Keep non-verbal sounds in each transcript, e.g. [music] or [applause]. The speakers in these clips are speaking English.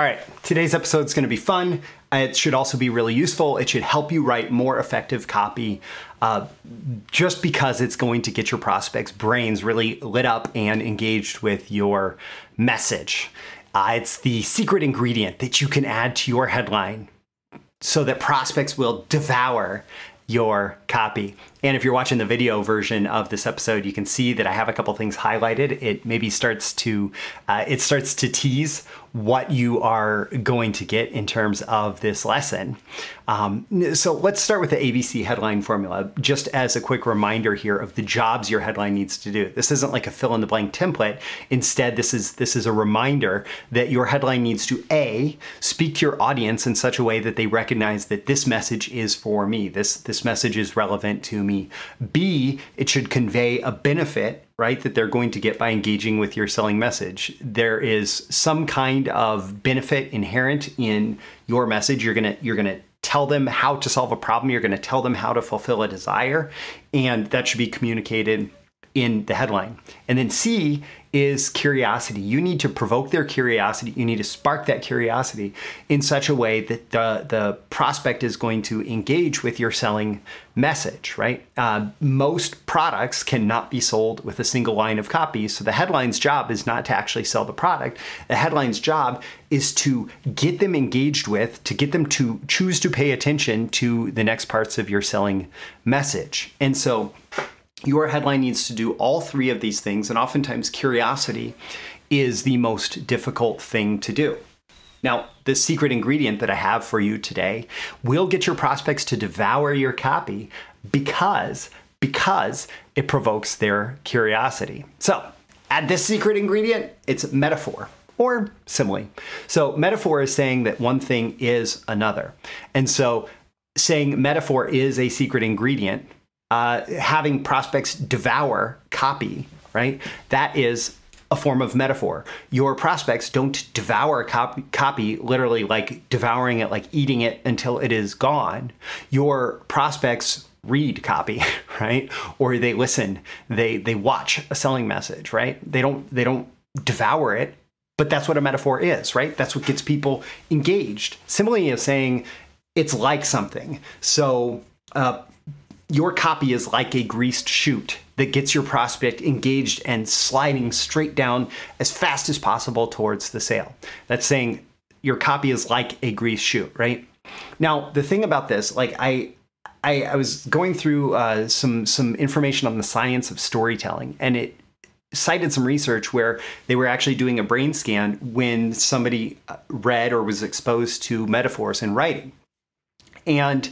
All right, today's episode is going to be fun. It should also be really useful. It should help you write more effective copy uh, just because it's going to get your prospects' brains really lit up and engaged with your message. Uh, it's the secret ingredient that you can add to your headline so that prospects will devour your copy. And if you're watching the video version of this episode, you can see that I have a couple things highlighted. It maybe starts to uh, it starts to tease what you are going to get in terms of this lesson. Um, so let's start with the ABC headline formula, just as a quick reminder here of the jobs your headline needs to do. This isn't like a fill in the blank template. Instead, this is this is a reminder that your headline needs to a speak to your audience in such a way that they recognize that this message is for me. This this message is relevant to me me. B, it should convey a benefit, right, that they're going to get by engaging with your selling message. There is some kind of benefit inherent in your message. You're gonna you're gonna tell them how to solve a problem. You're gonna tell them how to fulfill a desire, and that should be communicated in the headline. And then C is curiosity. You need to provoke their curiosity. You need to spark that curiosity in such a way that the, the prospect is going to engage with your selling message, right? Uh, most products cannot be sold with a single line of copy. So the headline's job is not to actually sell the product. The headline's job is to get them engaged with, to get them to choose to pay attention to the next parts of your selling message. And so your headline needs to do all three of these things, and oftentimes curiosity is the most difficult thing to do. Now, the secret ingredient that I have for you today will get your prospects to devour your copy because because it provokes their curiosity. So, add this secret ingredient, it's metaphor or simile. So, metaphor is saying that one thing is another. And so, saying metaphor is a secret ingredient uh, having prospects devour copy, right? That is a form of metaphor. Your prospects don't devour copy, copy, literally like devouring it, like eating it until it is gone. Your prospects read copy, [laughs] right? Or they listen, they they watch a selling message, right? They don't they don't devour it, but that's what a metaphor is, right? That's what gets people engaged. Similarly, is saying it's like something. So uh, your copy is like a greased chute that gets your prospect engaged and sliding straight down as fast as possible towards the sale. That's saying your copy is like a greased chute, right? Now, the thing about this, like I, I, I was going through uh, some some information on the science of storytelling, and it cited some research where they were actually doing a brain scan when somebody uh, read or was exposed to metaphors in writing, and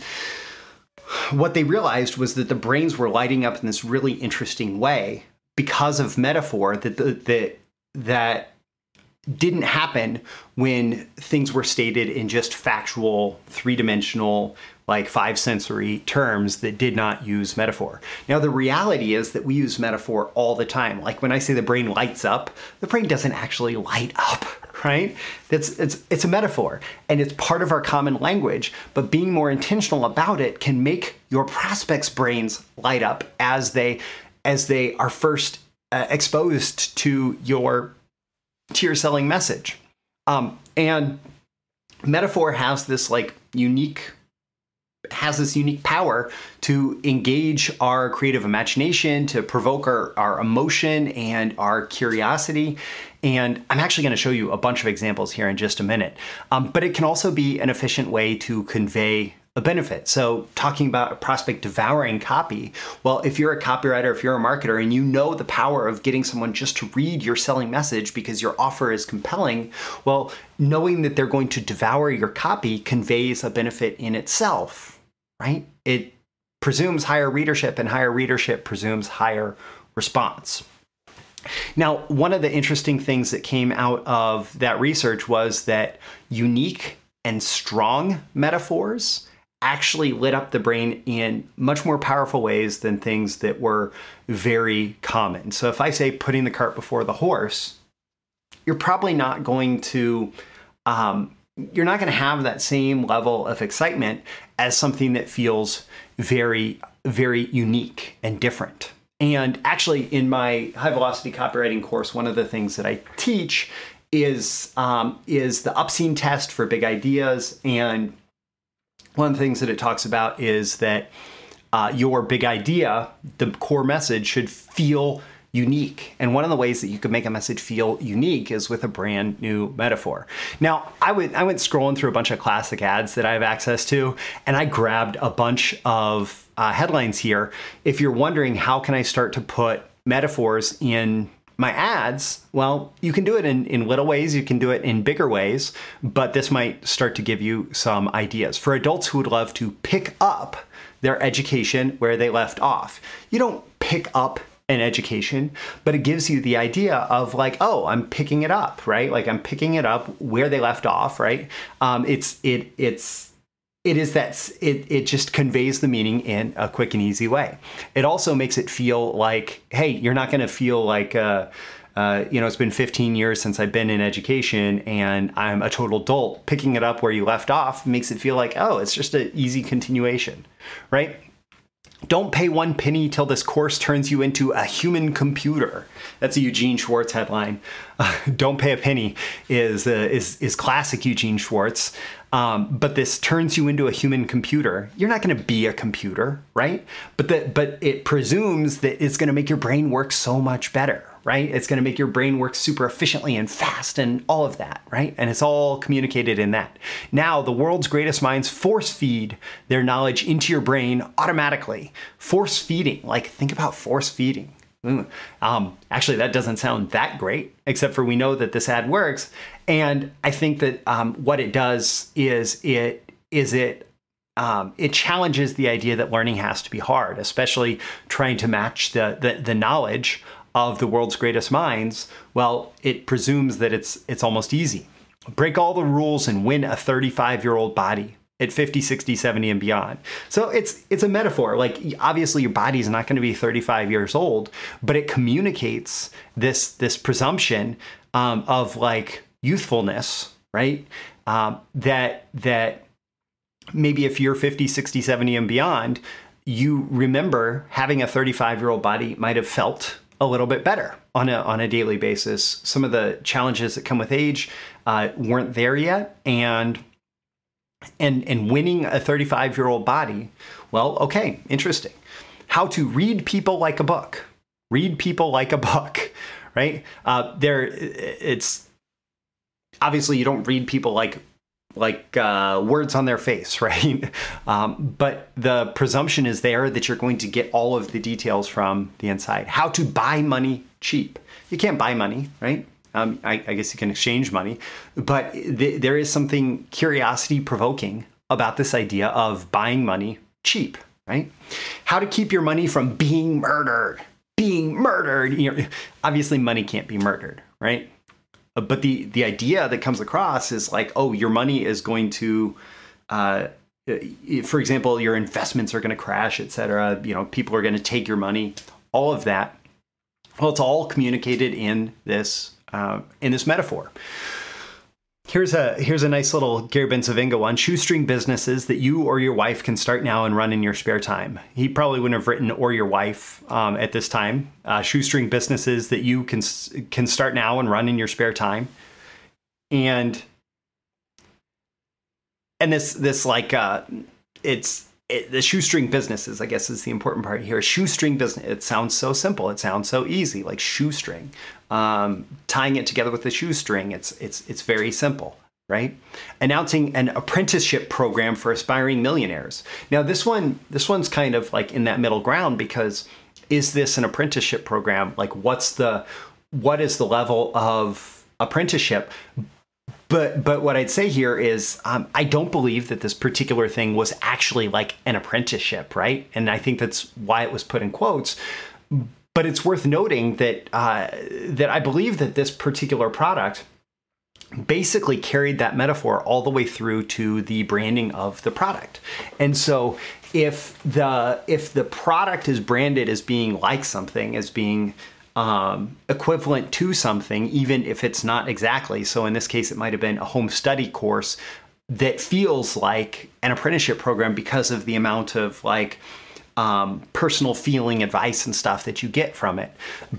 what they realized was that the brains were lighting up in this really interesting way because of metaphor that that that didn't happen when things were stated in just factual three-dimensional like five sensory terms that did not use metaphor. Now the reality is that we use metaphor all the time. Like when I say the brain lights up, the brain doesn't actually light up right? It's, it's, it's a metaphor and it's part of our common language, but being more intentional about it can make your prospects' brains light up as they, as they are first uh, exposed to your, to your selling message. Um, and metaphor has this like unique has this unique power to engage our creative imagination, to provoke our, our emotion and our curiosity. And I'm actually going to show you a bunch of examples here in just a minute. Um, but it can also be an efficient way to convey a benefit. So, talking about a prospect devouring copy, well, if you're a copywriter, if you're a marketer, and you know the power of getting someone just to read your selling message because your offer is compelling, well, knowing that they're going to devour your copy conveys a benefit in itself, right? It presumes higher readership, and higher readership presumes higher response. Now, one of the interesting things that came out of that research was that unique and strong metaphors actually lit up the brain in much more powerful ways than things that were very common. So if I say putting the cart before the horse, you're probably not going to um, you're not going to have that same level of excitement as something that feels very very unique and different. And actually, in my high velocity copywriting course, one of the things that I teach is um, is the Upscene test for big ideas, and one of the things that it talks about is that uh, your big idea, the core message, should feel unique. And one of the ways that you can make a message feel unique is with a brand new metaphor. Now, I went I went scrolling through a bunch of classic ads that I have access to, and I grabbed a bunch of uh, headlines here. If you're wondering how can I start to put metaphors in my ads, well, you can do it in, in little ways, you can do it in bigger ways, but this might start to give you some ideas. For adults who would love to pick up their education where they left off, you don't pick up an education, but it gives you the idea of like, oh, I'm picking it up, right? Like I'm picking it up where they left off, right? Um, it's it it's it is that it it just conveys the meaning in a quick and easy way. It also makes it feel like, hey, you're not going to feel like. Uh, uh, you know, it's been 15 years since I've been in education and I'm a total dolt. Picking it up where you left off makes it feel like, oh, it's just an easy continuation, right? Don't pay one penny till this course turns you into a human computer. That's a Eugene Schwartz headline. Uh, [laughs] Don't pay a penny is uh, is is classic Eugene Schwartz. Um, but this turns you into a human computer. You're not going to be a computer, right? But that but it presumes that it's going to make your brain work so much better, right? It's going to make your brain work super efficiently and fast and all of that, right? And it's all communicated in that. Now, the world's greatest minds force feed their knowledge into your brain automatically. Force feeding, like think about force feeding. Um, actually, that doesn't sound that great, except for we know that this ad works. And I think that um, what it does is it is it um, it challenges the idea that learning has to be hard, especially trying to match the, the, the knowledge of the world's greatest minds. Well, it presumes that it's it's almost easy. Break all the rules and win a 35 year old body at 50, 60, 70 and beyond. So it's it's a metaphor. Like obviously your body's not going to be 35 years old, but it communicates this this presumption um, of like youthfulness, right? Um, that that maybe if you're 50, 60, 70 and beyond, you remember having a 35 year old body might have felt a little bit better on a on a daily basis. Some of the challenges that come with age uh, weren't there yet, and and and winning a 35 year old body well okay interesting. How to read people like a book. Read people like a book [laughs] right? Uh, there it's obviously you don't read people like like uh, words on their face [laughs] right? Um, but the presumption is there that you're going to get all of the details from the inside. How to buy money cheap. You can't buy money right um, I, I, guess you can exchange money, but th- there is something curiosity provoking about this idea of buying money cheap, right? How to keep your money from being murdered, being murdered. You know, obviously, money can't be murdered, right? Uh, but the the idea that comes across is like, oh, your money is going to. Uh, for example, your investments are going to crash, etc. You know, people are going to take your money, all of that. Well, it's all communicated in this uh, in this metaphor. Here's a here's a nice little Gary Bencivenga one: shoestring businesses that you or your wife can start now and run in your spare time. He probably wouldn't have written "or your wife" um, at this time. Uh, shoestring businesses that you can can start now and run in your spare time, and and this this like uh, it's it, the shoestring businesses, I guess, is the important part here. Shoestring business. It sounds so simple. It sounds so easy, like shoestring. Um, tying it together with the shoestring. It's it's it's very simple, right? Announcing an apprenticeship program for aspiring millionaires. Now this one this one's kind of like in that middle ground because is this an apprenticeship program? Like what's the what is the level of apprenticeship? But but what I'd say here is um, I don't believe that this particular thing was actually like an apprenticeship, right? And I think that's why it was put in quotes. But it's worth noting that uh, that I believe that this particular product basically carried that metaphor all the way through to the branding of the product. And so if the if the product is branded as being like something, as being um, equivalent to something, even if it's not exactly. So in this case, it might have been a home study course that feels like an apprenticeship program because of the amount of like um, personal feeling advice and stuff that you get from it.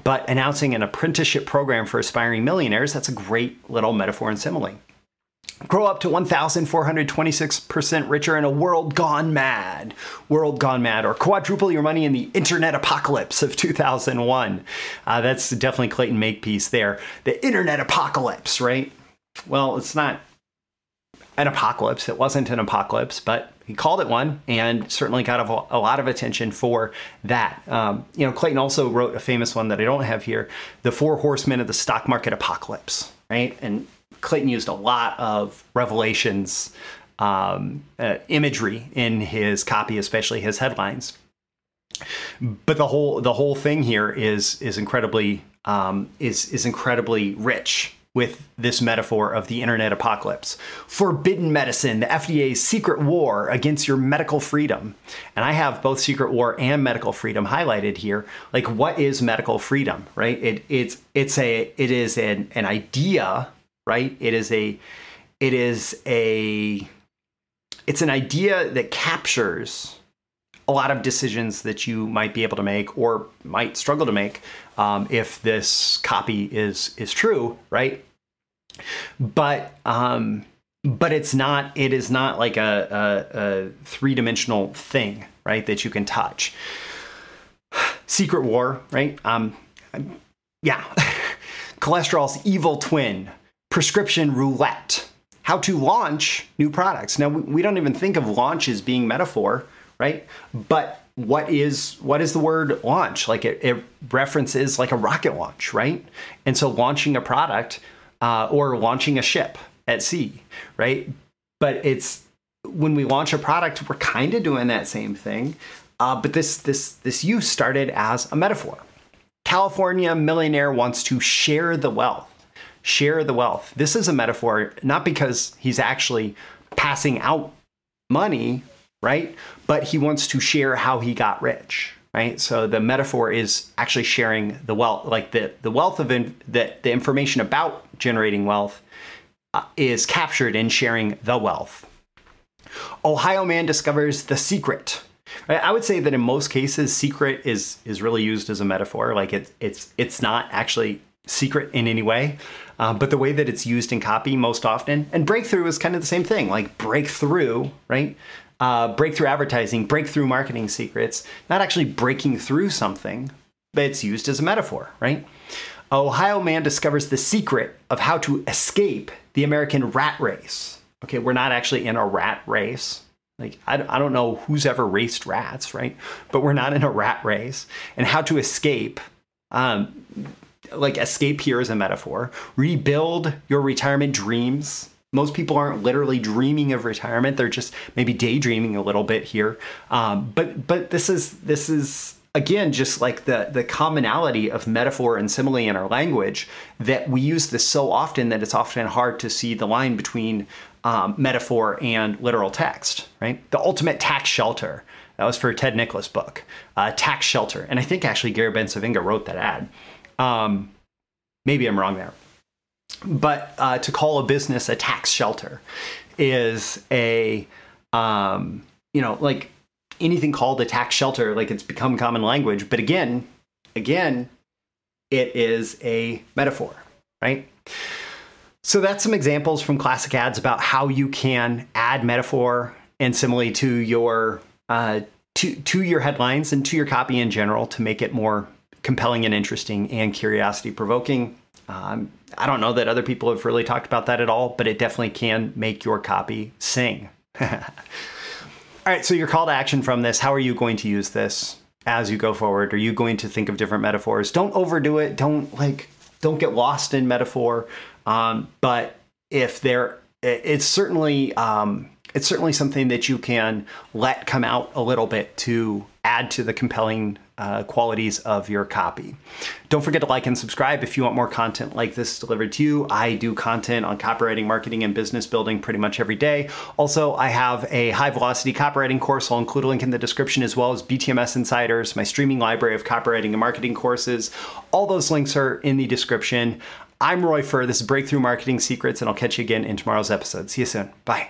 But announcing an apprenticeship program for aspiring millionaires, that's a great little metaphor and simile. Grow up to 1,426% richer in a world gone mad. World gone mad, or quadruple your money in the internet apocalypse of 2001. Uh, that's definitely Clayton Makepeace there. The internet apocalypse, right? Well, it's not an apocalypse. It wasn't an apocalypse, but he called it one and certainly got a, a lot of attention for that. Um, you know, Clayton also wrote a famous one that I don't have here The Four Horsemen of the Stock Market Apocalypse, right? And Clayton used a lot of revelations um, uh, imagery in his copy, especially his headlines. But the whole the whole thing here is is incredibly um, is is incredibly rich with this metaphor of the internet apocalypse. Forbidden medicine, the FDA's secret war against your medical freedom. And I have both secret war and medical freedom highlighted here. Like what is medical freedom, right? It it's it's a it is an, an idea, right? It is a it is a it's an idea that captures a lot of decisions that you might be able to make or might struggle to make um, if this copy is is true, right? But um, but it's not. It is not like a, a, a three dimensional thing, right? That you can touch. Secret War, right? Um, yeah. [laughs] Cholesterol's evil twin. Prescription roulette. How to launch new products. Now we don't even think of launch as being metaphor right? But what is what is the word launch? Like it, it references like a rocket launch, right? And so launching a product uh, or launching a ship at sea, right? But it's when we launch a product, we're kind of doing that same thing. Uh, but this this this use started as a metaphor. California millionaire wants to share the wealth. Share the wealth. This is a metaphor, not because he's actually passing out money right? But he wants to share how he got rich, right? So the metaphor is actually sharing the wealth, like the the wealth of in, the the information about generating wealth uh, is captured in sharing the wealth. Ohio man discovers the secret. I would say that in most cases, secret is is really used as a metaphor. Like it's it's it's not actually secret in any way. Uh, but the way that it's used in copy most often, and breakthrough is kind of the same thing. Like breakthrough, right? uh, breakthrough advertising, breakthrough marketing secrets, not actually breaking through something, but it's used as a metaphor, right? Ohio man discovers the secret of how to escape the American rat race. Okay, we're not actually in a rat race. Like, I, I don't know who's ever raced rats, right? But we're not in a rat race. And how to escape, um, like, escape here is a metaphor. Rebuild your retirement dreams. Most people aren't literally dreaming of retirement. They're just maybe daydreaming a little bit here. Um, but but this is this is again just like the the commonality of metaphor and simile in our language that we use this so often that it's often hard to see the line between um, metaphor and literal text right? The ultimate tax shelter. That was for ted nicholas book uh, tax shelter. And i think actually gary bencivenga wrote that ad um, maybe i'm wrong there but uh, to call a business a tax shelter is a, um, you know, like anything called a tax shelter, like it's become common language. But again, again, it is a metaphor, right? So that's some examples from classic ads about how you can add metaphor and simile to your uh, to to your headlines and to your copy in general to make it more compelling and interesting and curiosity provoking. Um, I don't know that other people have really talked about that at all, but it definitely can make your copy sing. [laughs] all right, so your call to action from this how are you going to use this as you go forward? Are you going to think of different metaphors? Don't overdo it. Don't like, don't get lost in metaphor. Um, but if there, it's certainly, um, it's certainly something that you can let come out a little bit to add to the compelling uh, qualities of your copy. Don't forget to like and subscribe if you want more content like this delivered to you. I do content on copywriting, marketing, and business building pretty much every day. Also, I have a high velocity copywriting course. I'll include a link in the description as well as BTMS Insiders, my streaming library of copywriting and marketing courses. All those links are in the description. I'm Roy Furr. This is Breakthrough Marketing Secrets, and I'll catch you again in tomorrow's episode. See you soon. Bye.